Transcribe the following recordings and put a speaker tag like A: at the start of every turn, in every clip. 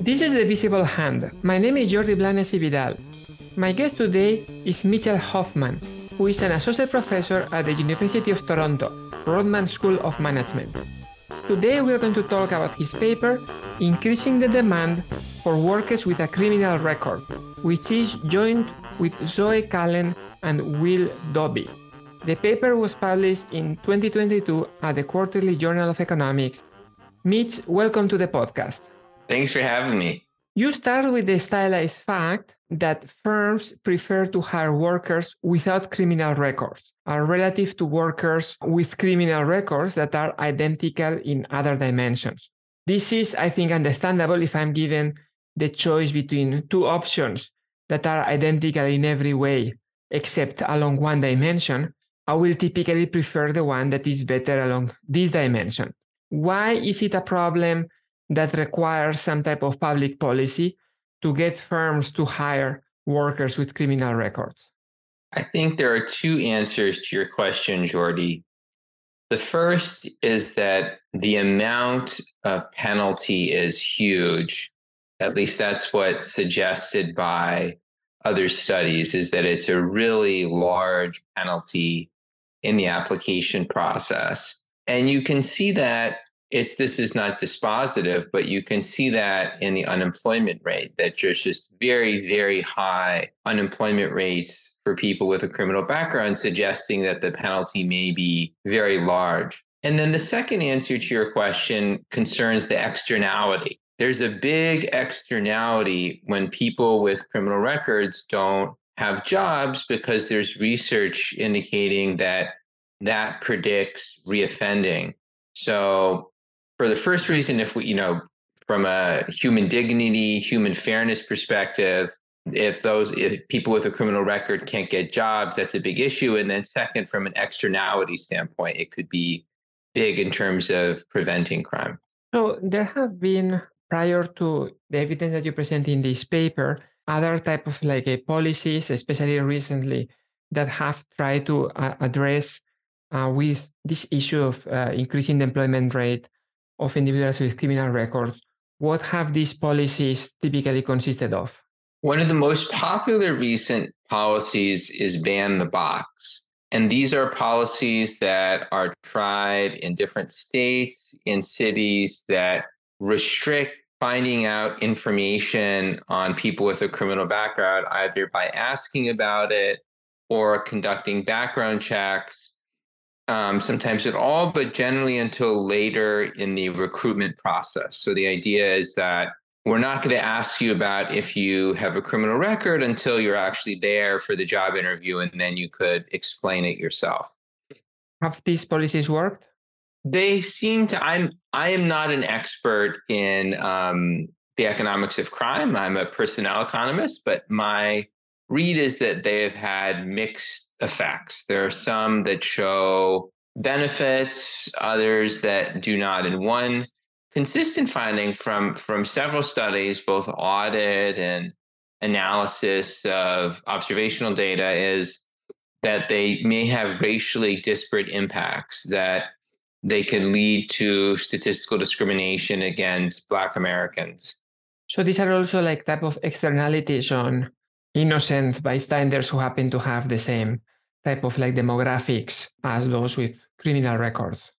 A: This is The Visible Hand. My name is Jordi Blanes Vidal. My guest today is Mitchell Hoffman, who is an associate professor at the University of Toronto, Rotman School of Management. Today we are going to talk about his paper, Increasing the Demand for Workers with a Criminal Record, which is joined with Zoe Cullen and Will Dobbie. The paper was published in 2022 at the Quarterly Journal of Economics. Mitch, welcome to the podcast.
B: Thanks for having me.
A: You start with the stylized fact that firms prefer to hire workers without criminal records, are relative to workers with criminal records that are identical in other dimensions. This is, I think, understandable if I'm given the choice between two options that are identical in every way, except along one dimension. I will typically prefer the one that is better along this dimension. Why is it a problem that requires some type of public policy to get firms to hire workers with criminal records?
B: I think there are two answers to your question, Jordi. The first is that the amount of penalty is huge. At least that's what's suggested by other studies, is that it's a really large penalty in the application process. And you can see that it's this is not dispositive, but you can see that in the unemployment rate, that there's just very, very high unemployment rates for people with a criminal background, suggesting that the penalty may be very large. And then the second answer to your question concerns the externality. There's a big externality when people with criminal records don't have jobs because there's research indicating that that predicts reoffending. So for the first reason, if we, you know, from a human dignity, human fairness perspective, if those if people with a criminal record can't get jobs, that's a big issue. And then second, from an externality standpoint, it could be big in terms of preventing crime.
A: So there have been prior to the evidence that you present in this paper, other type of like uh, policies, especially recently, that have tried to uh, address uh, with this issue of uh, increasing the employment rate of individuals with criminal records, what have these policies typically consisted of?
B: One of the most popular recent policies is ban the box. And these are policies that are tried in different states, in cities that restrict finding out information on people with a criminal background, either by asking about it or conducting background checks um, sometimes at all, but generally until later in the recruitment process. So the idea is that we're not going to ask you about if you have a criminal record until you're actually there for the job interview, and then you could explain it yourself.
A: Have these policies worked?
B: They seem to. I'm. I am not an expert in um, the economics of crime. I'm a personnel economist, but my read is that they have had mixed effects. There are some that show benefits, others that do not. And one consistent finding from from several studies, both audit and analysis of observational data, is that they may have racially disparate impacts that they can lead to statistical discrimination against black americans
A: so these are also like type of externalities on innocent bystanders who happen to have the same type of like demographics as those with criminal records?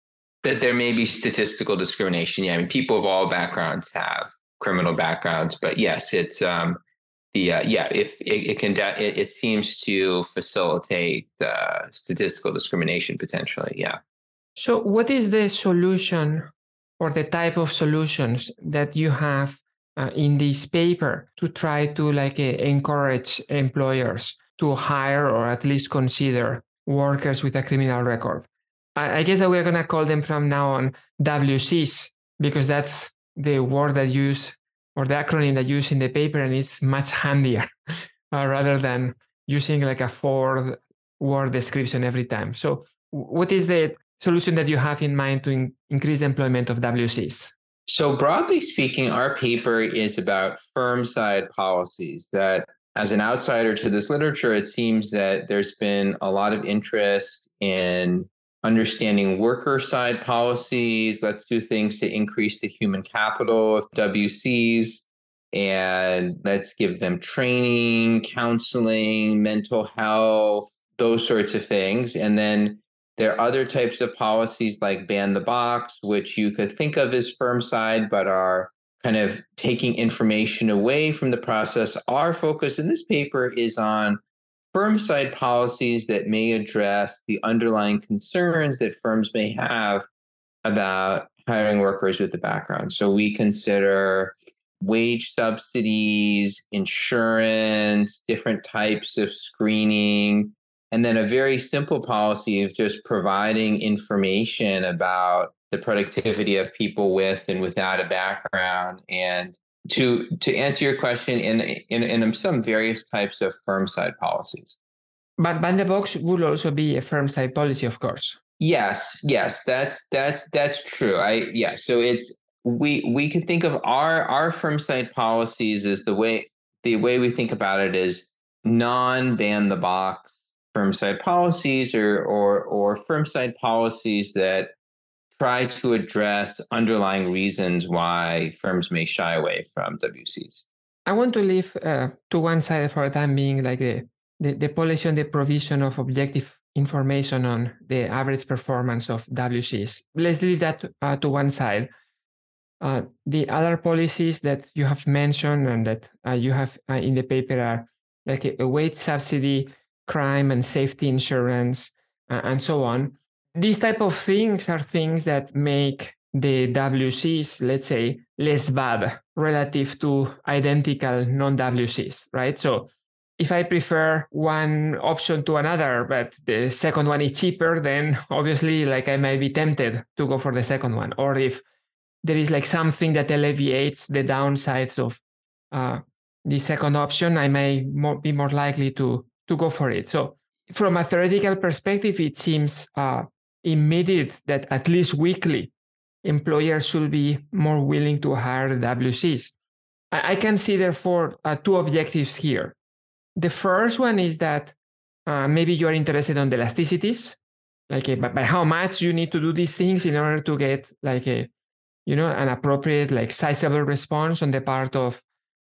B: That there may be statistical discrimination. Yeah, I mean, people of all backgrounds have criminal backgrounds, but yes, it's um, the uh, yeah, if it, it can, it, it, seems to facilitate uh, statistical discrimination potentially. Yeah.
A: So, what is the solution or the type of solutions that you have uh, in this paper to try to like uh, encourage employers to hire or at least consider workers with a criminal record. I, I guess that we're going to call them from now on WCs because that's the word that use or the acronym that use in the paper and it's much handier uh, rather than using like a four word description every time. So what is the solution that you have in mind to in- increase employment of WCs?
B: So broadly speaking, our paper is about firm side policies that as an outsider to this literature, it seems that there's been a lot of interest in understanding worker side policies. Let's do things to increase the human capital of WCs. And let's give them training, counseling, mental health, those sorts of things. And then there are other types of policies like ban the box, which you could think of as firm side, but are kind of taking information away from the process. Our focus in this paper is on firm side policies that may address the underlying concerns that firms may have about hiring workers with the background. So we consider wage subsidies, insurance, different types of screening, and then a very simple policy of just providing information about the productivity of people with and without a background. And to to answer your question in in, in some various types of firm side policies.
A: But ban the box would also be a firm side policy of course.
B: Yes yes that's that's that's true. I yeah so it's we we could think of our our firm side policies as the way the way we think about it is non ban the box firm side policies or or or firm side policies that try to address underlying reasons why firms may shy away from WCs?
A: I want to leave uh, to one side for a time being like the, the, the policy on the provision of objective information on the average performance of WCs. Let's leave that uh, to one side. Uh, the other policies that you have mentioned and that uh, you have uh, in the paper are like a, a wage subsidy, crime and safety insurance, uh, and so on these type of things are things that make the WCs, let's say, less bad relative to identical non-WCs, right? So if I prefer one option to another, but the second one is cheaper, then obviously like I might be tempted to go for the second one. Or if there is like something that alleviates the downsides of uh, the second option, I may be more likely to to go for it. So from a theoretical perspective, it seems uh, immediate that at least weakly employers should be more willing to hire WCs. I, I can see, therefore, uh, two objectives here. The first one is that uh, maybe you are interested on the elasticities, like a, by how much you need to do these things in order to get like a, you know, an appropriate, like sizable response on the part of,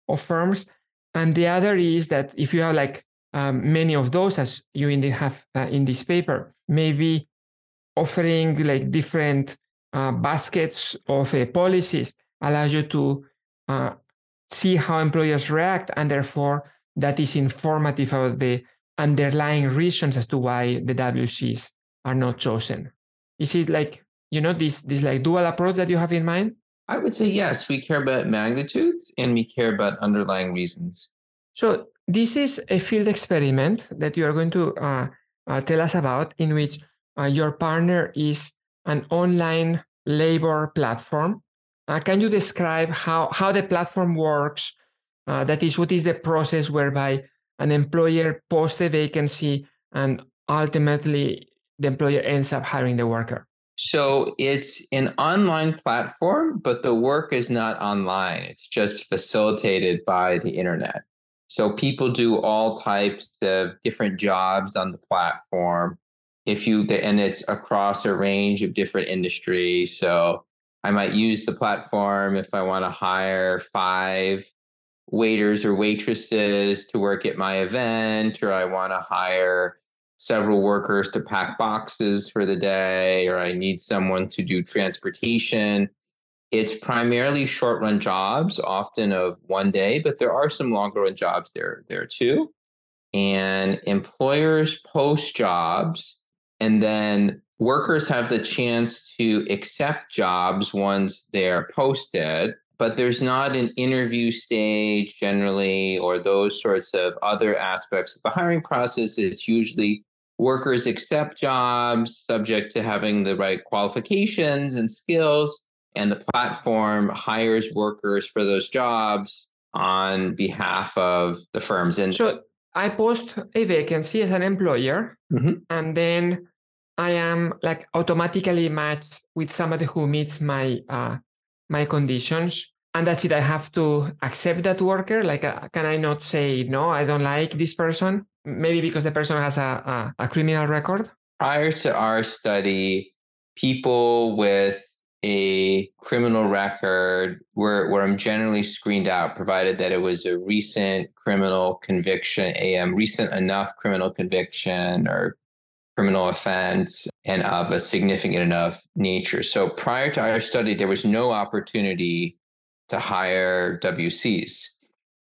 A: of firms. And the other is that if you have like um, many of those, as you indeed have uh, in this paper, maybe offering like different uh, baskets of uh, policies allows you to uh, see how employers react and therefore that is informative about the underlying reasons as to why the WCs are not chosen. Is it like, you know, this this like dual approach that you have in mind?
B: I would say yes. We care about magnitudes and we care about underlying reasons.
A: So this is a field experiment that you are going to uh, uh, tell us about in which uh, your partner is an online labor platform. Uh, can you describe how, how the platform works? Uh, that is, what is the process whereby an employer posts a vacancy and ultimately the employer ends up hiring the worker?
B: So it's an online platform, but the work is not online. It's just facilitated by the internet. So people do all types of different jobs on the platform. If you and it's across a range of different industries. So i might use the platform if i want to hire five waiters or waitresses to work at my event or i want to hire several workers to pack boxes for the day or i need someone to do transportation it's primarily short run jobs often of one day but there are some longer run jobs there there too and employers post jobs and then workers have the chance to accept jobs once they're posted, but there's not an interview stage generally or those sorts of other aspects of the hiring process. It's usually workers accept jobs subject to having the right qualifications and skills, and the platform hires workers for those jobs on behalf of the firms.
A: And so I post a vacancy as an employer, mm-hmm. and then I am like automatically matched with somebody who meets my uh, my conditions, and that's it. I have to accept that worker. Like, uh, can I not say no? I don't like this person. Maybe because the person has a, a, a criminal record.
B: prior to our study, people with a criminal record where, where I'm generally screened out, provided that it was a recent criminal conviction, a um, recent enough criminal conviction or criminal offense and of a significant enough nature. So prior to our study, there was no opportunity to hire WCs.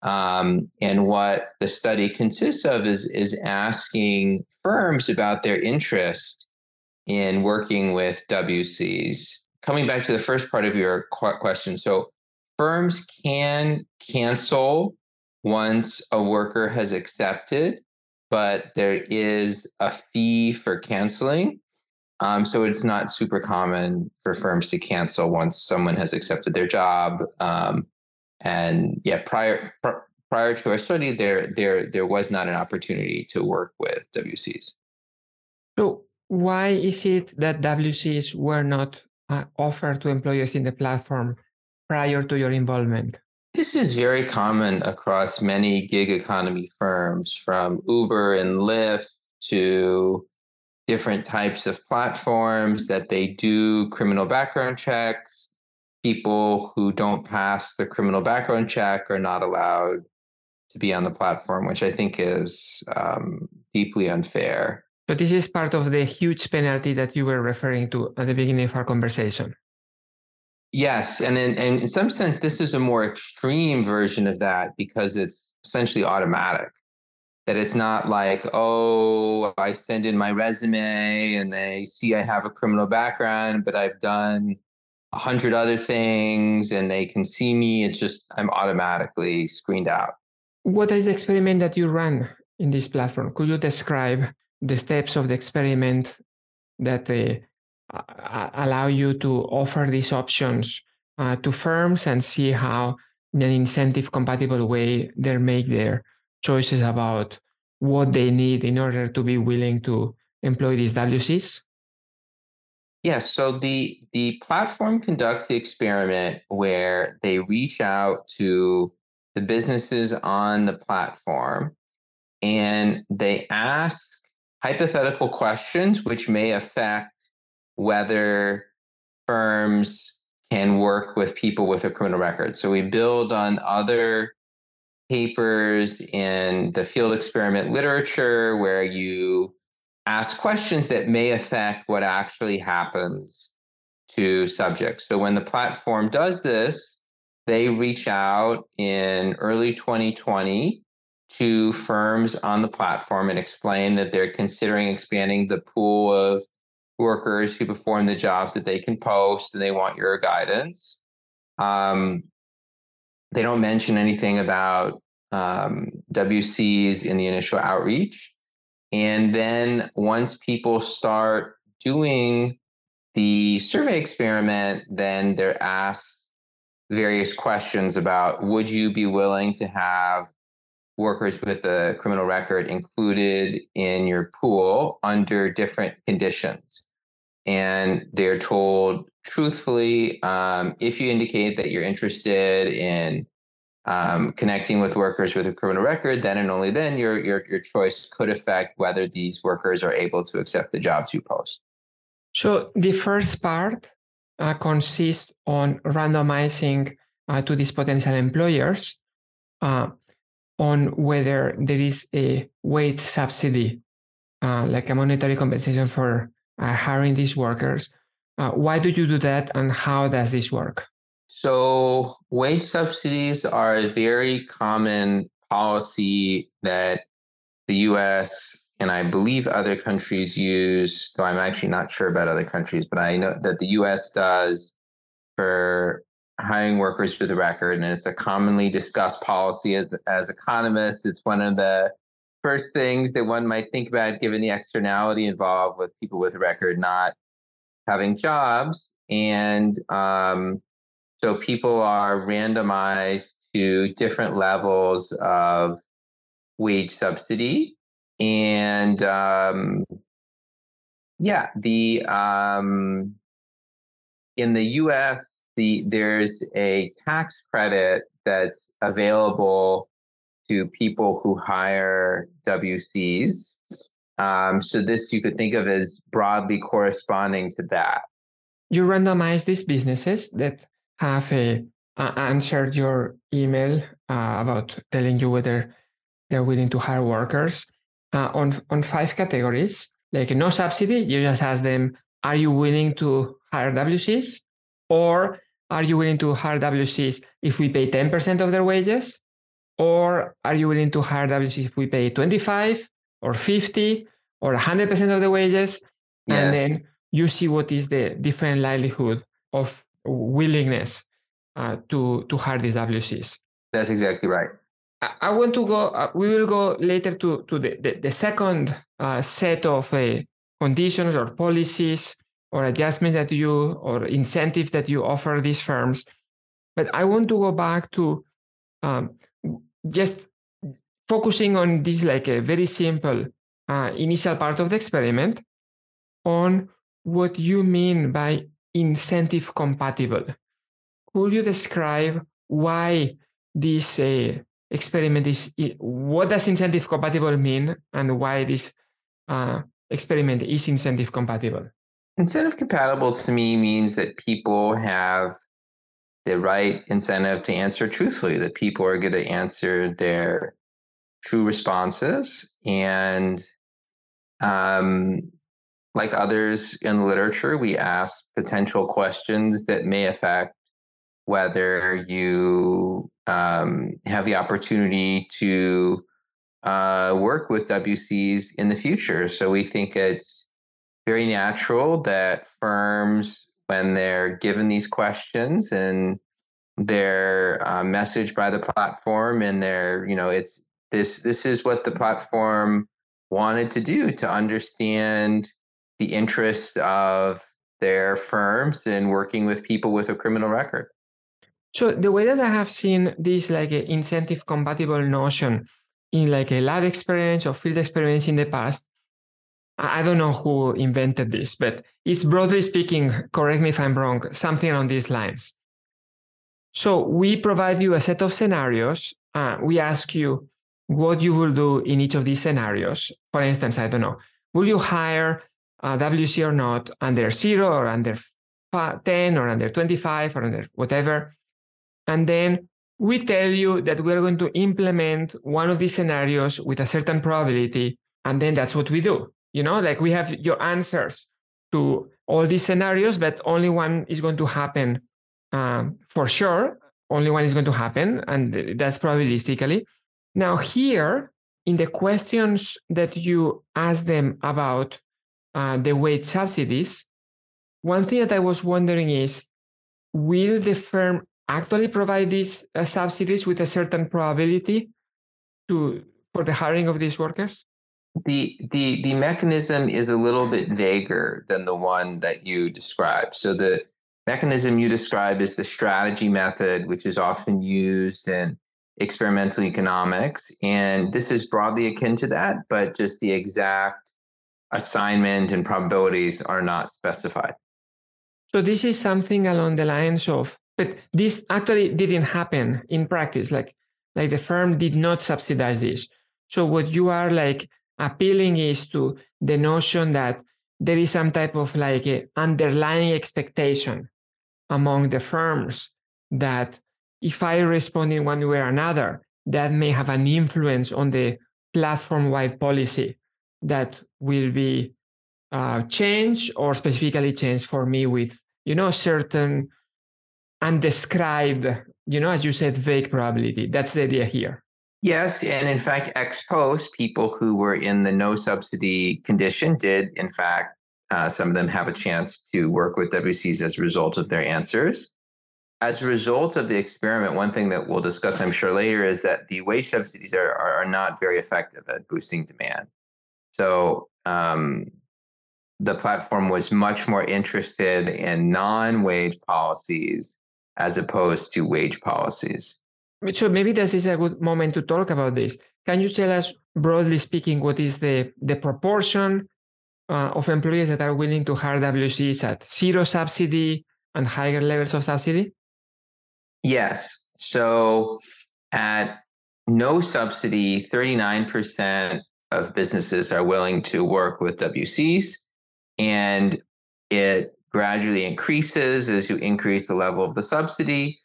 B: Um, and what the study consists of is, is asking firms about their interest in working with WCs. Coming back to the first part of your question, so firms can cancel once a worker has accepted, but there is a fee for canceling. Um, so it's not super common for firms to cancel once someone has accepted their job. Um, and yeah, prior pr- prior to our study, there there there was not an opportunity to work with WCs.
A: So why is it that WCs were not uh, offered to employers in the platform prior to your involvement?
B: This is very common across many gig economy firms, from Uber and Lyft to different types of platforms that they do criminal background checks. People who don't pass the criminal background check are not allowed to be on the platform, which I think is um, deeply unfair.
A: So this is part of the huge penalty that you were referring to at the beginning of our conversation.
B: Yes, and in, and in some sense, this is a more extreme version of that because it's essentially automatic. That it's not like, oh, I send in my resume and they see I have a criminal background, but I've done a hundred other things and they can see me. It's just I'm automatically screened out.
A: What is the experiment that you run in this platform? Could you describe the steps of the experiment that uh, allow you to offer these options uh, to firms and see how in an incentive compatible way they make their choices about what they need in order to be willing to employ these WCs?
B: Yes. Yeah, so the the platform conducts the experiment where they reach out to the businesses on the platform and they ask hypothetical questions which may affect whether firms can work with people with a criminal record. So we build on other papers in the field experiment literature where you ask questions that may affect what actually happens to subjects. So when the platform does this, they reach out in early 2020 to firms on the platform and explain that they're considering expanding the pool of workers who perform the jobs that they can post and they want your guidance. Um, they don't mention anything about um, WCs in the initial outreach. And then once people start doing the survey experiment, then they're asked various questions about would you be willing to have workers with a criminal record included in your pool under different conditions. And they're told truthfully um, if you indicate that you're interested in um, connecting with workers with a criminal record, then and only then your, your, your choice could affect whether these workers are able to accept the jobs you post.
A: So the first part uh, consists on randomizing uh, to these potential employers uh, on whether there is a wage subsidy, uh, like a monetary compensation for uh, hiring these workers. Uh, why do you do that, and how does this work?
B: So, wage subsidies are a very common policy that the US and I believe other countries use, though I'm actually not sure about other countries, but I know that the US does for hiring workers with a record, and it's a commonly discussed policy as as economists. It's one of the first things that one might think about, given the externality involved with people with a record not having jobs, and um, so people are randomized to different levels of wage subsidy, and um, yeah, the um, in the U.S the there's a tax credit that's available to people who hire WCs. Um, so this you could think of as broadly corresponding to that.
A: You randomize these businesses that have a, uh, answered your email uh, about telling you whether they're willing to hire workers uh, on on five categories. Like no subsidy, you just ask them, "Are you willing to hire WCs?" Or "Are you willing to hire WCs if we pay ten percent of their wages?" or "Are you willing to hire WCs if we pay twenty five or fifty or hundred percent of the wages?" Yes. And then you see what is the different likelihood of willingness uh, to to hire these WCs.
B: That's exactly right.
A: I want to go, uh, we will go later to, to the, the, the second uh, set of uh, conditions or policies or adjustments that you, or incentives that you offer these firms. But I want to go back to um, just focusing on this like a very simple uh, initial part of the experiment on what you mean by incentive compatible. Could you describe why this uh, experiment is what does incentive compatible mean and why this uh, experiment is incentive compatible
B: incentive compatible to me means that people have the right incentive to answer truthfully that people are going to answer their true responses and um, like others in the literature we ask potential questions that may affect whether you um, have the opportunity to uh, work with WCs in the future. So we think it's very natural that firms, when they're given these questions and their uh, message by the platform, and their, you know, it's this this is what the platform wanted to do to understand the interest of their firms in working with people with a criminal record.
A: So the way that I have seen this like incentive compatible notion in like a lab experience or field experience in the past, I don't know who invented this, but it's broadly speaking, correct me if I'm wrong, something on these lines. So we provide you a set of scenarios. Uh, we ask you what you will do in each of these scenarios. For instance, I don't know, will you hire a WC or not under zero or under 10 or under 25 or under whatever? And then we tell you that we're going to implement one of these scenarios with a certain probability. And then that's what we do. You know, like we have your answers to all these scenarios, but only one is going to happen um, for sure. Only one is going to happen. And that's probabilistically. Now, here in the questions that you ask them about uh, the wage subsidies, one thing that I was wondering is will the firm actually provide these uh, subsidies with a certain probability to for the hiring of these workers?
B: The the the mechanism is a little bit vaguer than the one that you describe. So the mechanism you describe is the strategy method, which is often used in experimental economics, and this is broadly akin to that, but just the exact assignment and probabilities are not specified.
A: So this is something along the lines of but this actually didn't happen in practice. Like, like the firm did not subsidize this. So what you are like appealing is to the notion that there is some type of like a underlying expectation among the firms that if I respond in one way or another, that may have an influence on the platform-wide policy that will be uh, changed or specifically changed for me with you know certain undescribed, you know, as you said, vague probability. That's the idea here.
B: Yes. And in fact, ex post, people who were in the no subsidy condition did, in fact, uh, some of them have a chance to work with WCs as a result of their answers. As a result of the experiment, one thing that we'll discuss, I'm sure, later is that the wage subsidies are, are, not very effective at boosting demand. So um, the platform was much more interested in non wage policies as opposed to wage policies.
A: So maybe this is a good moment to talk about this. Can you tell us, broadly speaking, what is the, the proportion uh, of employees that are willing to hire WCs at zero subsidy and higher levels of subsidy?
B: Yes. So at no subsidy, 39% of businesses are willing to work with WCs. And it gradually increases as you increase the level of the subsidy.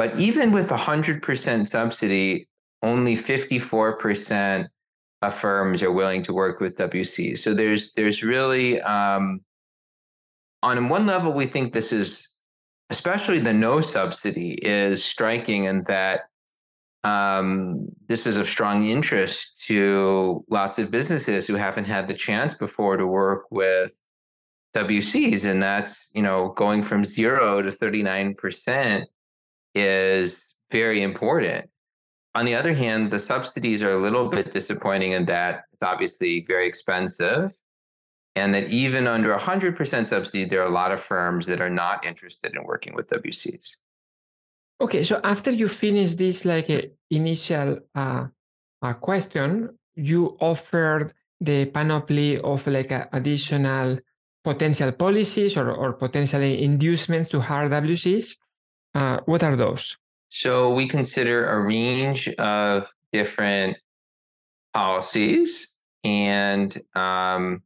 B: But even with 100% subsidy, only 54% of firms are willing to work with WCs. So there's there's really um, on one level we think this is especially the no subsidy is striking in that um, this is of strong interest to lots of businesses who haven't had the chance before to work with WCs, and that's you know going from zero to thirty nine percent is very important. On the other hand, the subsidies are a little bit disappointing in that it's obviously very expensive and that even under 100% subsidy, there are a lot of firms that are not interested in working with WCs.
A: Okay, so after you finish this like a initial uh, uh, question, you offered the panoply of like a additional potential policies or, or potential inducements to hire WCs. Uh, what are those?
B: So we consider a range of different policies, and um,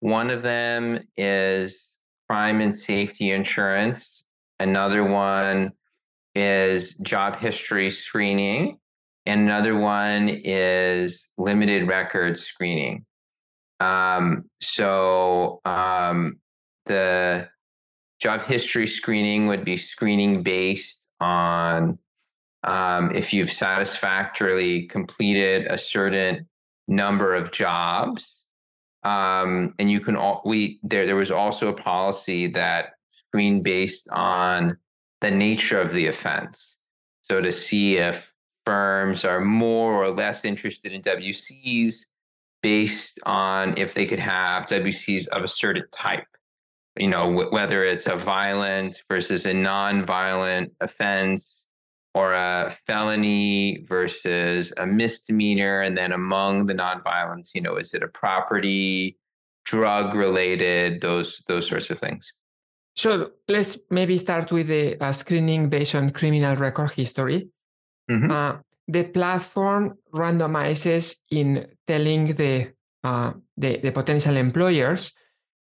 B: one of them is crime and safety insurance. Another one is job history screening. And another one is limited record screening. Um, so um, the job history screening would be screening based on um, if you've satisfactorily completed a certain number of jobs um, and you can all we there there was also a policy that screen based on the nature of the offense. So to see if firms are more or less interested in WCs based on if they could have WCs of a certain type. You know, w- whether it's a violent versus a non-violent offense or a felony versus a misdemeanor and then among the nonviolence you know is it a property drug related those those sorts of things
A: so let's maybe start with the uh, screening based on criminal record history mm-hmm. uh, the platform randomizes in telling the, uh, the the potential employers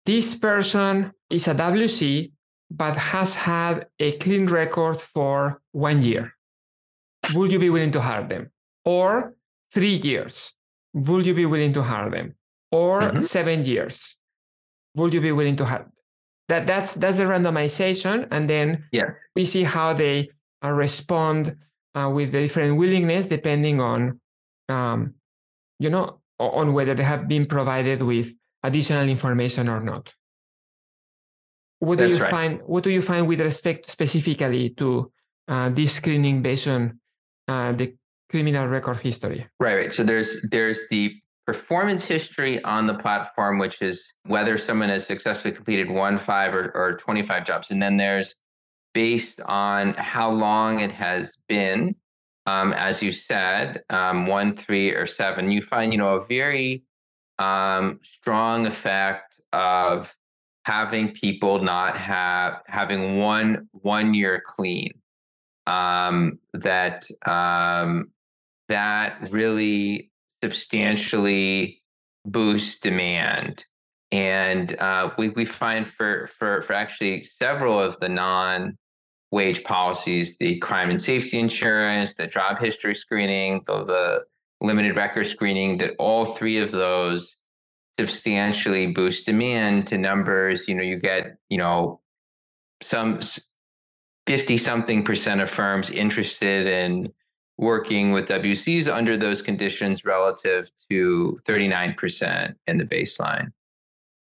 A: this person is a wc but has had a clean record for one year. Would you be willing to hire them? Or three years. Would you be willing to hire them? Or mm-hmm. seven years. Would you be willing to hire? That that's that's the randomization, and then
B: yeah.
A: we see how they uh, respond uh, with the different willingness depending on, um, you know, on whether they have been provided with additional information or not. What do you right. find? What do you find with respect specifically to uh, this screening based on uh, the criminal record history?
B: Right, right. So there's there's the performance history on the platform, which is whether someone has successfully completed one, five, or, or 25 jobs. And then there's based on how long it has been, um, as you said, um, one, three, or seven. You find, you know, a very um, strong effect of having people not have having one one year clean um, that um, that really substantially boosts demand. And uh, we, we find for, for for actually several of the non wage policies the crime and safety insurance the job history screening the, the limited record screening that all three of those substantially boost demand to numbers. You know, you get, you know, some 50 something percent of firms interested in working with WCs under those conditions relative to 39% in the baseline.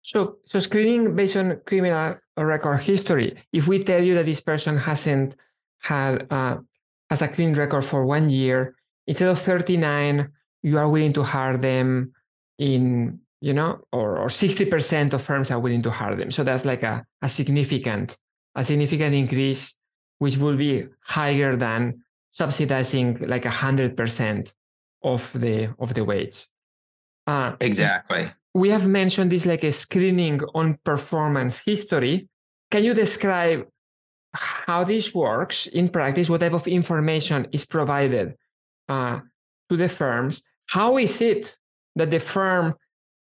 A: So, so screening based on criminal record history. If we tell you that this person hasn't had uh, has a clean record for one year, instead of 39, you are willing to hire them in you know, or, or 60% of firms are willing to hire them. So that's like a, a significant, a significant increase, which will be higher than subsidizing like hundred percent of the of the wage.
B: Uh, exactly.
A: We have mentioned this like a screening on performance history. Can you describe how this works in practice? What type of information is provided uh, to the firms? How is it that the firm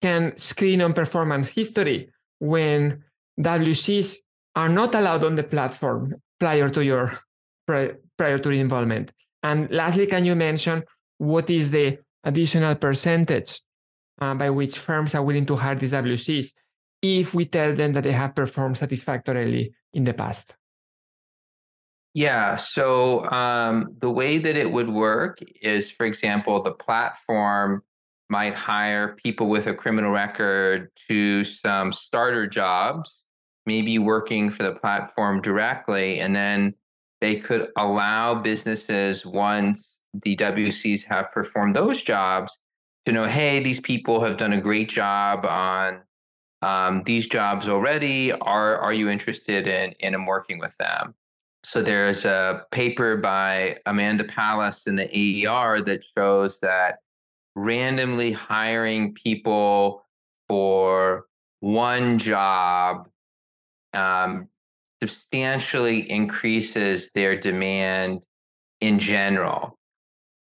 A: can screen on performance history when WCs are not allowed on the platform prior to your prior to involvement? And lastly, can you mention what is the additional percentage uh, by which firms are willing to hire these WCs if we tell them that they have performed satisfactorily in the past?
B: Yeah. So um, the way that it would work is, for example, the platform might hire people with a criminal record to some starter jobs, maybe working for the platform directly, and then they could allow businesses once the WCs have performed those jobs to know, hey, these people have done a great job on um, these jobs already. Are are you interested in in working with them? So there's a paper by Amanda Pallais in the AER that shows that randomly hiring people for one job um, substantially increases their demand in general.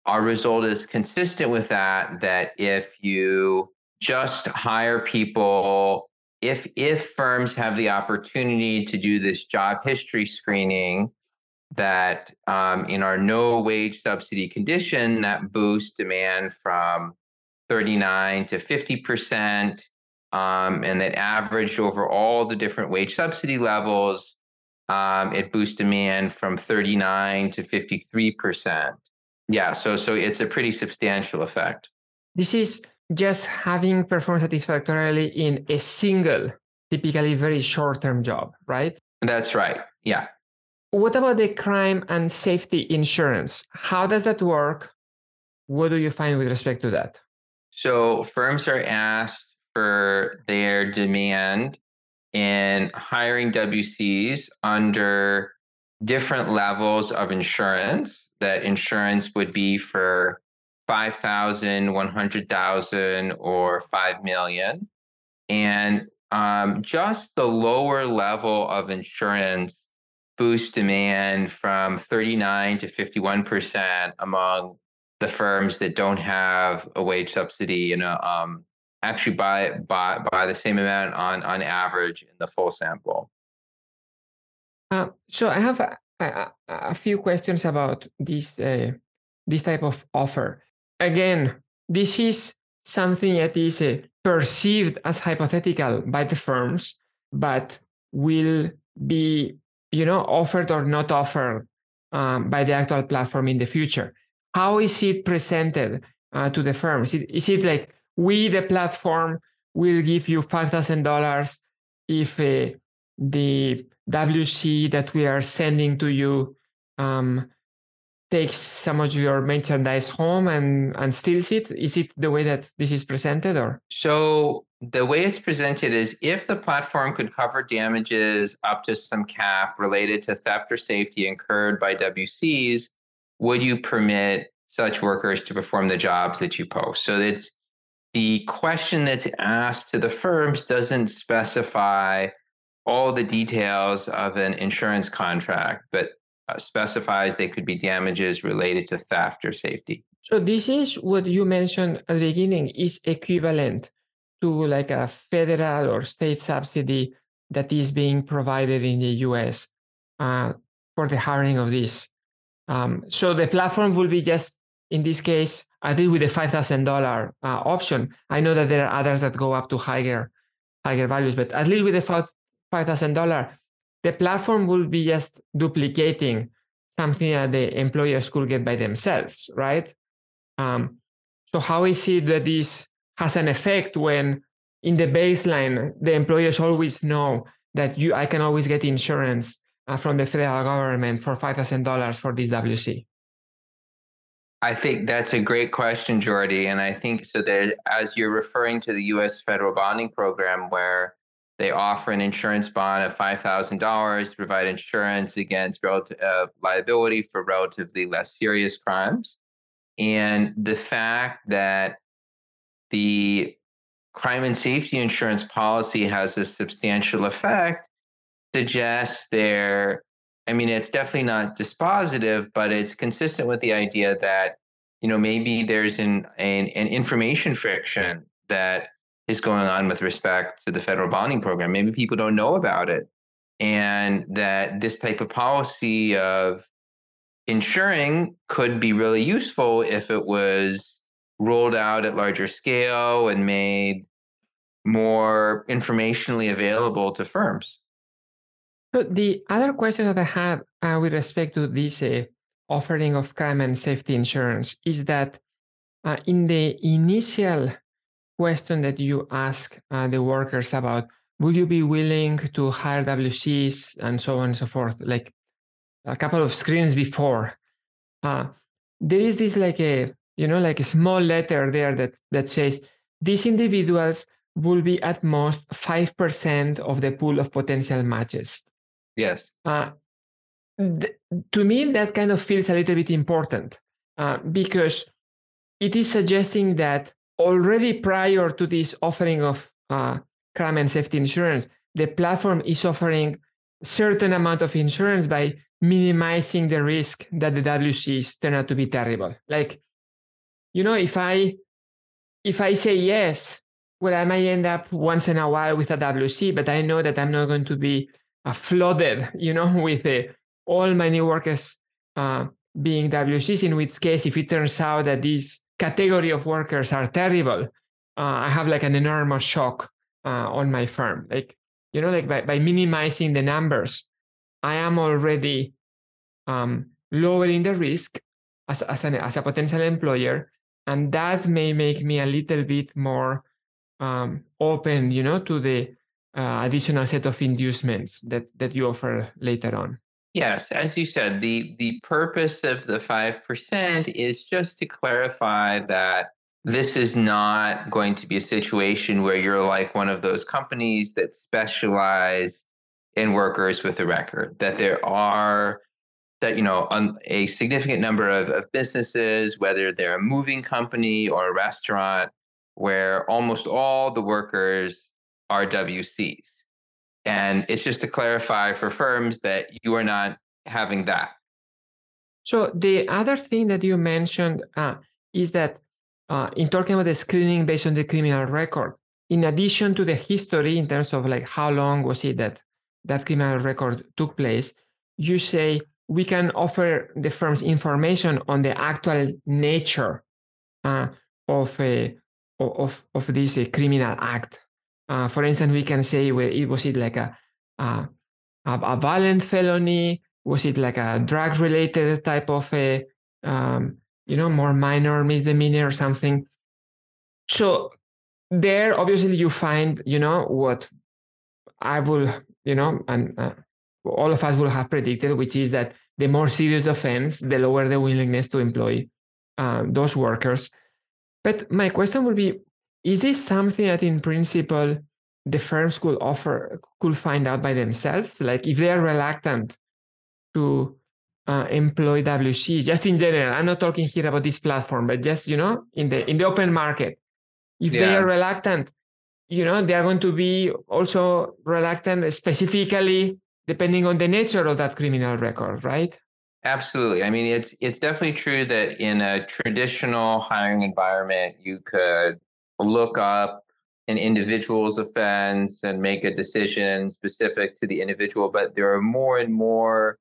B: Our result is consistent with that, that if you just hire people if if firms have the opportunity to do this job history screening that um, in our no wage subsidy condition that boosts demand from 39 to 50 percent um, and that averaged over all the different wage subsidy levels um, it boosts demand from 39 to 53 percent. Yeah so so it's a pretty substantial effect.
A: This is just having performed satisfactorily in a single, typically very short term job, right?
B: That's right. Yeah.
A: What about the crime and safety insurance? How does that work? What do you find with respect to that?
B: So, firms are asked for their demand in hiring WCs under different levels of insurance. That insurance would be for 5,000, 100,000, or 5 million. And um, just the lower level of insurance boosts demand from 39 to 51% among the firms that don't have a wage subsidy, you know, um, actually by, by, by the same amount on, on average in the full sample.
A: Uh, so I have a, a, a, few questions about this, uh, this type of offer again, this is something that is uh, perceived as hypothetical by the firms, but will be, you know, offered or not offered um, by the actual platform in the future. How is it presented uh, to the firms? Is, is it like we, the platform, will give you five thousand dollars if uh, the WC that we are sending to you um, takes some of your merchandise home and and steals it. Is it the way that this is presented or?
B: So the way it's presented is if the platform could cover damages up to some cap related to theft or safety incurred by WCs would you permit such workers to perform the jobs that you post? So it's the question that's asked to the firms doesn't specify all the details of an insurance contract but uh, specifies they could be damages related to theft or safety.
A: So this is what you mentioned at the beginning is equivalent to like a federal or state subsidy that is being provided in the US uh, for the hiring of this. Um, so the platform will be just in this case, I did with the five thousand uh, option. I know that there are others that go up to higher higher values, but at least with the five thousand dollar, the platform will be just duplicating something that the employers could get by themselves, right? Um, so how is it that this has an effect when in the baseline the employers always know that you I can always get insurance uh, from the federal government for five thousand dollars for this WC?
B: I think that's a great question, Jordi. And I think so that as you're referring to the US federal bonding program where they offer an insurance bond of $5,000 to provide insurance against relative, uh, liability for relatively less serious crimes. And the fact that the crime and safety insurance policy has a substantial effect suggests there, I mean, it's definitely not dispositive, but it's consistent with the idea that you know, maybe there's an, an, an information friction that is going on with respect to the federal bonding program. Maybe people don't know about it. And that this type of policy of insuring could be really useful if it was rolled out at larger scale and made more informationally available to firms.
A: So the other question that I had uh, with respect to this uh, offering of crime and safety insurance is that uh, in the initial question that you ask uh, the workers about, would you be willing to hire WCs and so on and so forth, like a couple of screens before, uh, there is this like a you know like a small letter there that that says these individuals will be at most 5% of the pool of potential matches.
B: Yes. Uh,
A: th- to me, that kind of feels a little bit important uh, because it is suggesting that already prior to this offering of uh, crime and safety insurance, the platform is offering certain amount of insurance by minimizing the risk that the WCs turn out to be terrible. Like, you know, if I if I say yes, well, I might end up once in a while with a WC, but I know that I'm not going to be uh, flooded, you know, with uh, all my new workers uh, being WCs, in which case, if it turns out that these category of workers are terrible, uh, I have like an enormous shock uh, on my firm. Like, you know, like by, by minimizing the numbers, I am already um, lowering the risk as, as, an, as a potential employer. And that may make me a little bit more um, open, you know, to the uh, additional set of inducements that that you offer later on.
B: Yes, as you said, the the purpose of the five percent is just to clarify that this is not going to be a situation where you're like one of those companies that specialize in workers with a record. That there are that you know a significant number of, of businesses, whether they're a moving company or a restaurant, where almost all the workers RWCs. And it's just to clarify for firms that you are not having that.
A: So the other thing that you mentioned uh, is that uh, in talking about the screening based on the criminal record, in addition to the history in terms of like how long was it that that criminal record took place, you say we can offer the firms information on the actual nature uh, of a of of this uh, criminal act uh, for instance, we can say, well, it was it like a, a, a violent felony? Was it like a drug-related type of a, um, you know, more minor misdemeanor or something? So there, obviously, you find, you know, what I will, you know, and uh, all of us will have predicted, which is that the more serious offense, the lower the willingness to employ uh, those workers. But my question would be is this something that in principle the firms could offer could find out by themselves? Like if they're reluctant to uh, employ wcs just in general i'm not talking here about this platform but just you know in the in the open market. If yeah. they are reluctant you know they are going to be also reluctant specifically depending on the nature of that criminal record right?
B: Absolutely. I mean it's it's definitely true that in a traditional hiring environment you could look up an individual's offense and make a decision specific to the individual. But there are more and more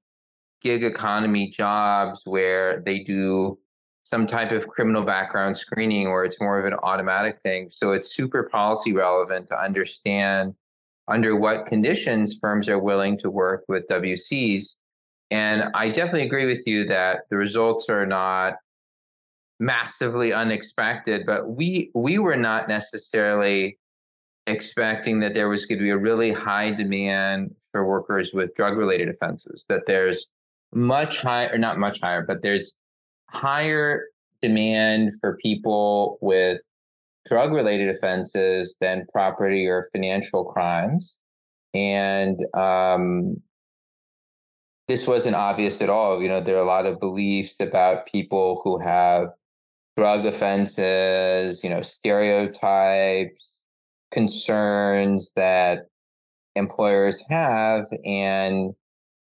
B: gig economy jobs where they do some type of criminal background screening where it's more of an automatic thing. So it's super policy relevant to understand under what conditions firms are willing to work with WCs. And I definitely agree with you that the results are not massively unexpected, but we we were not necessarily expecting that there was going to be a really high demand for workers with drug related offenses that there's much higher not much higher but there's higher demand for people with drug related offenses than property or financial crimes. And um, this wasn't obvious at all. You know there are a lot of beliefs about people who have drug offenses, you know, stereotypes, concerns that employers have. And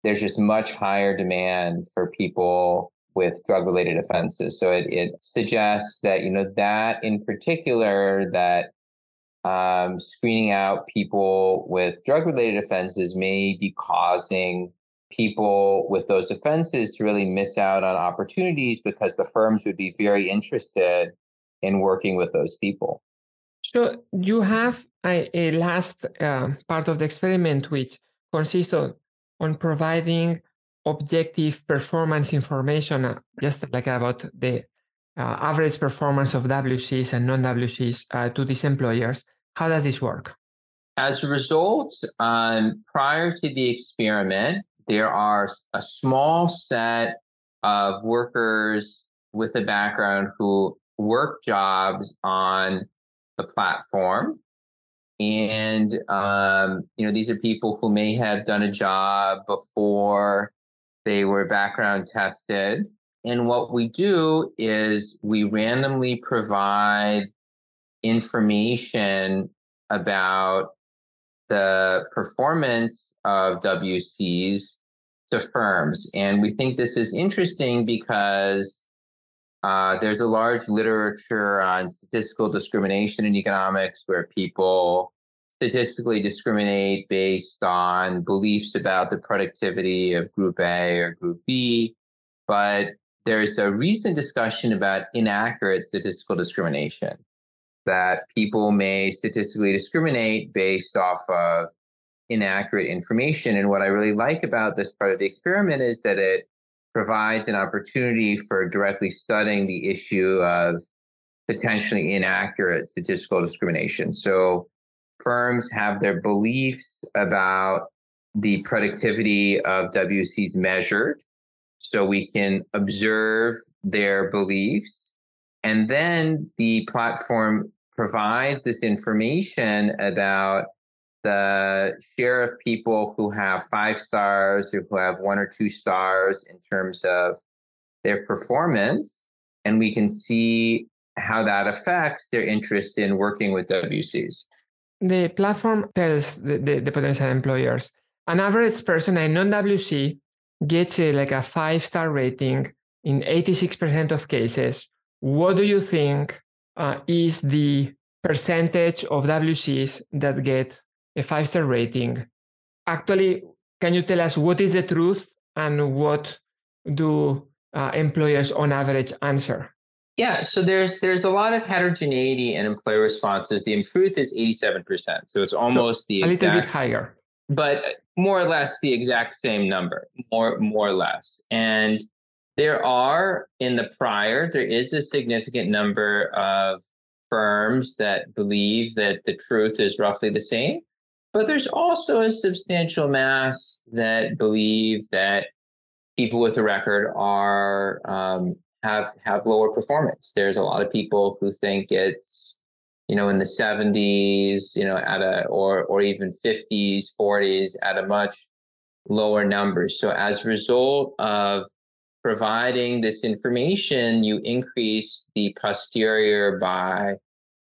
B: there's just much higher demand for people with drug related offenses. So it, it suggests that, you know, that in particular, that um, screening out people with drug related offenses may be causing people with those offenses to really miss out on opportunities because the firms would be very interested in working with those people.
A: So you have a, a last uh, part of the experiment, which consists on, on providing objective performance information, uh, just like about the uh, average performance of WCs and non-WCs uh, to these employers. How does this work?
B: As a result, um, prior to the experiment, there are a small set of workers with a background who work jobs on the platform and um, you know these are people who may have done a job before they were background tested. And what we do is we randomly provide information about the performance of WCs to firms. And we think this is interesting because uh, there's a large literature on statistical discrimination in economics where people statistically discriminate based on beliefs about the productivity of group A or group B, but there's a recent discussion about inaccurate statistical discrimination that people may statistically discriminate based off of inaccurate information. And what I really like about this part of the experiment is that it provides an opportunity for directly studying the issue of potentially inaccurate statistical discrimination. So firms have their beliefs about the productivity of WCs measured so we can observe their beliefs. And then the platform provides this information about the share of people who have five stars or who have one or two stars in terms of their performance. And we can see how that affects their interest in working with WCs
A: the platform tells the, the, the potential employers an average person, a non WC, gets a, like a five star rating in 86% of cases. What do you think uh, is the percentage of WCs that get a five star rating? Actually, can you tell us what is the truth and what do uh, employers on average answer?
B: Yeah, so there's there's a lot of heterogeneity in employer responses. The truth is 87%. So it's almost the exact, a
A: little bit higher.
B: But more or less the exact same number, more more or less. And there are in the prior, there is a significant number of firms that believe that the truth is roughly the same. But there's also a substantial mass that believe that people with a record are um, have have lower performance. There's a lot of people who think it's you know in the 70s, you know at a or or even 50s, 40s at a much lower number. So as a result of providing this information, you increase the posterior by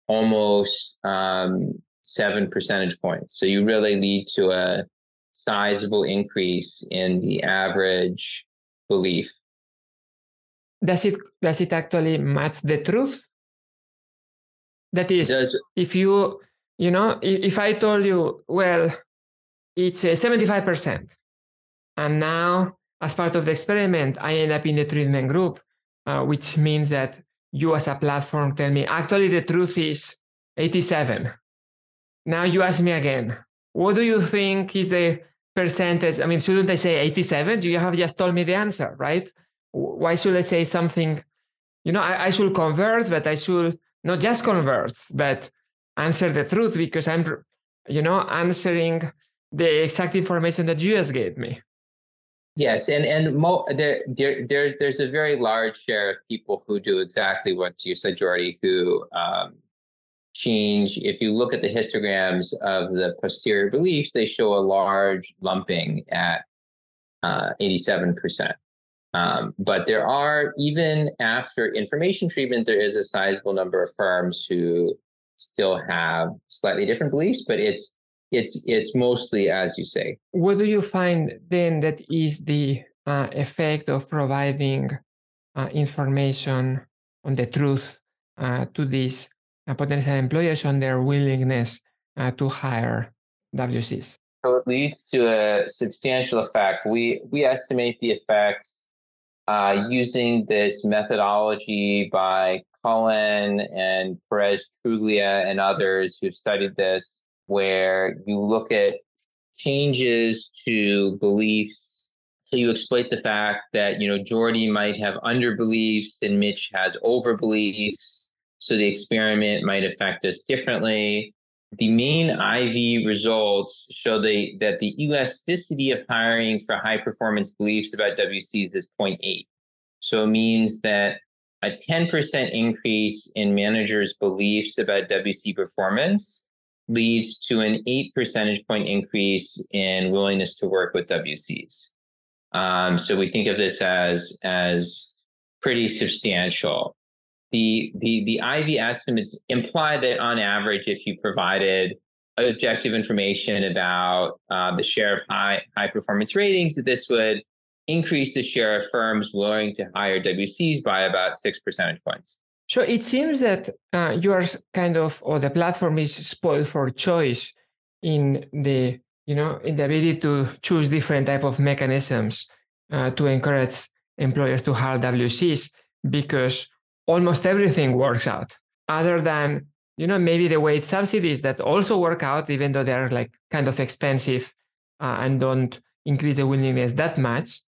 B: almost um, seven percentage points. So you really lead to a sizable increase in the average belief.
A: Does it does it actually match the truth? That is does, if you you know if i told you well it's a 75% and now as part of the experiment i end up in the treatment group uh, which means that you as a platform tell me actually the truth is 87 now you ask me again what do you think is the percentage i mean shouldn't i say 87 you have just told me the answer right why should I say something? You know, I, I should convert, but I should not just convert, but answer the truth because I'm, you know, answering the exact information that you just gave me.
B: Yes, and and mo- there, there there there's a very large share of people who do exactly what you said, Jordi, who um, change. If you look at the histograms of the posterior beliefs, they show a large lumping at uh, 87%. Um, but there are, even after information treatment, there is a sizable number of firms who still have slightly different beliefs, but it's it's it's mostly as you say.
A: What do you find then that is the uh, effect of providing uh, information on the truth uh, to these potential employers on their willingness uh, to hire WCs.
B: So it leads to a substantial effect. We we estimate the effects uh, using this methodology by Cullen and Perez Truglia and others who've studied this, where you look at changes to beliefs. So you exploit the fact that you know Jordi might have under beliefs and Mitch has over beliefs. So the experiment might affect us differently the main IV results show the, that the elasticity of hiring for high performance beliefs about WCs is 0.8. So it means that a 10% increase in managers' beliefs about WC performance leads to an 8 percentage point increase in willingness to work with WCs. Um, so we think of this as, as pretty substantial the the the IV estimates imply that on average, if you provided objective information about uh, the share of high high performance ratings, that this would increase the share of firms willing to hire WCs by about six percentage points.
A: So it seems that uh, you are kind of, or the platform is spoiled for choice in the you know in the ability to choose different type of mechanisms uh, to encourage employers to hire WCs because almost everything works out other than you know maybe the wage subsidies that also work out even though they're like kind of expensive uh, and don't increase the willingness that much.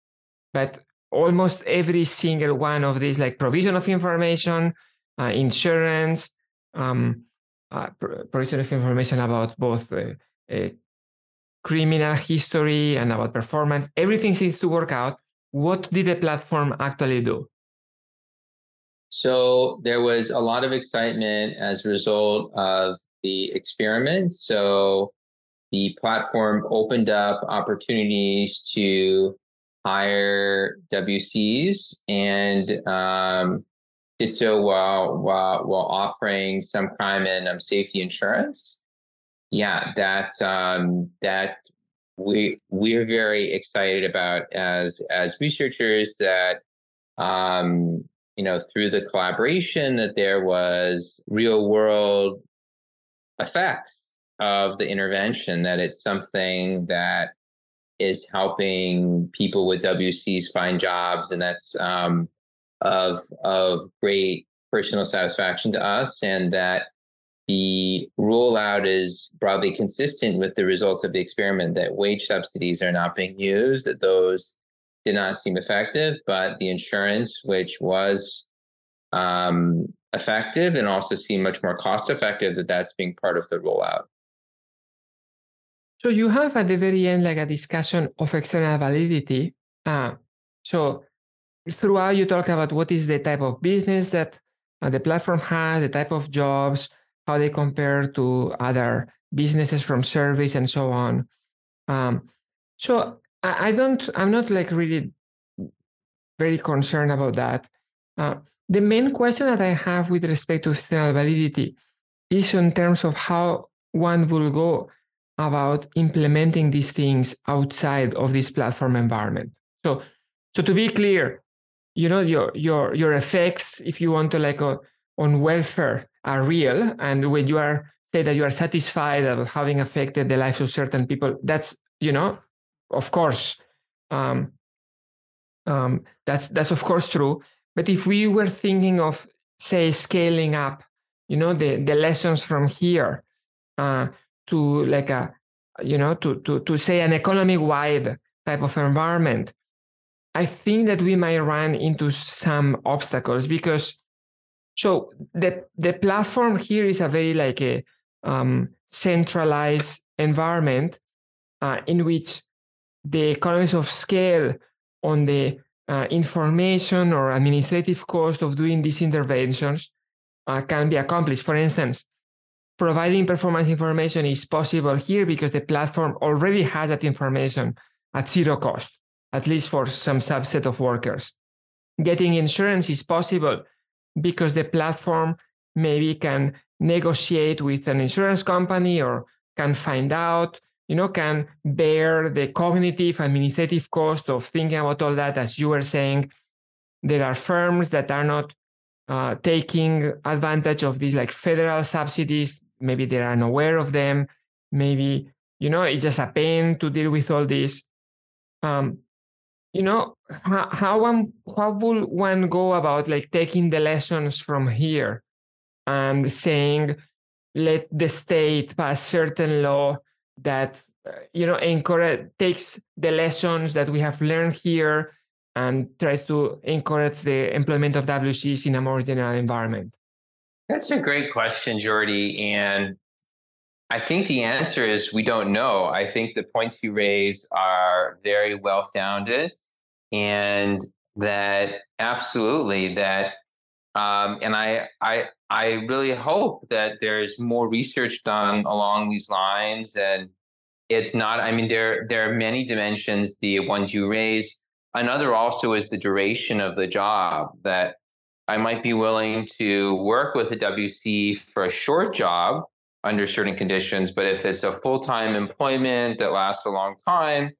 A: But almost every single one of these like provision of information uh, insurance um, uh, provision of information about both uh, criminal history and about performance everything seems to work out. What did the platform actually do
B: so there was a lot of excitement as a result of the experiment. So the platform opened up opportunities to hire WCs and um, did so while, while while offering some crime and um, safety insurance. Yeah, that um, that we we're very excited about as as researchers that um, you know, through the collaboration that there was real world effects of the intervention, that it's something that is helping people with WCs find jobs, and that's um, of of great personal satisfaction to us, and that the rollout is broadly consistent with the results of the experiment. That wage subsidies are not being used; that those did not seem effective, but the insurance, which was um, effective and also seemed much more cost effective, that that's being part of the rollout.
A: So you have at the very end like a discussion of external validity. Uh, so throughout you talk about what is the type of business that uh, the platform has, the type of jobs, how they compare to other businesses from service and so on. Um, so I, I don't, I'm not like really very concerned about that. Uh, the main question that I have with respect to external validity is in terms of how one will go about implementing these things outside of this platform environment. So, so to be clear, you know your your your effects, if you want to like uh, on welfare, are real, and when you are say that you are satisfied of having affected the lives of certain people, that's you know of course, um, um, that's that's of course true. But if we were thinking of say scaling up, you know, the the lessons from here uh, to like a you know to to to say an economy wide type of environment, I think that we might run into some obstacles because so the the platform here is a very like a um, centralized environment uh, in which the economies of scale on the uh, information or administrative cost of doing these interventions uh, can be accomplished. For instance, providing performance information is possible here because the platform already has that information at zero cost, at least for some subset of workers. Getting insurance is possible because the platform maybe can negotiate with an insurance company or can find out you know, can bear the cognitive administrative cost of thinking about all that, as you were saying, there are firms that are not uh, taking advantage of these like federal subsidies. Maybe they are unaware of them. Maybe, you know, it's just a pain to deal with all this. Um, you know, how, how one how will one go about like taking the lessons from here and saying, let the state pass certain law that uh, you know encourage takes the lessons that we have learned here and tries to encourage the employment of WCs in a more general environment?
B: That's a great question, Jordi. And I think the answer is we don't know. I think the points you raise are very well founded and that absolutely that um, and I, I I really hope that there's more research done along these lines. And it's not I mean there there are many dimensions the ones you raise. Another also is the duration of the job that I might be willing to work with a WC for a short job under certain conditions, but if it's a full time employment that lasts a long time,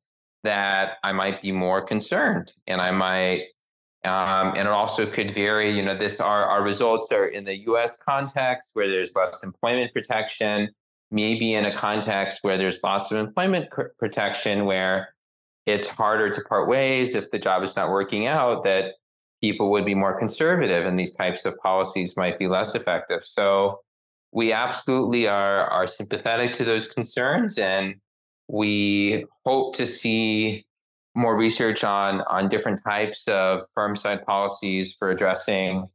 B: that I might be more concerned and I might um, and it also could vary. You know, this our our results are in the U.S. context where there's less employment protection, maybe in a context where there's lots of employment protection, where it's harder to part ways if the job is not working out that people would be more conservative and these types of policies might be less effective so we absolutely are are sympathetic to those concerns and we hope to see more research on on different types of firm side policies for addressing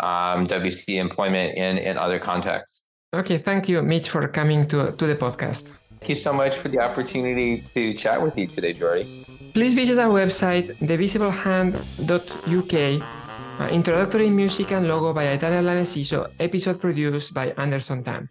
B: um, WC employment in in other contexts.
A: Okay, thank you, Mitch, for coming to to the podcast.
B: Thank you so much for the opportunity to chat with you today, Jordi.
A: Please visit our website, thevisiblehand.uk. Uh, introductory music and logo by Italian Lanesiso, episode produced by Anderson Tan.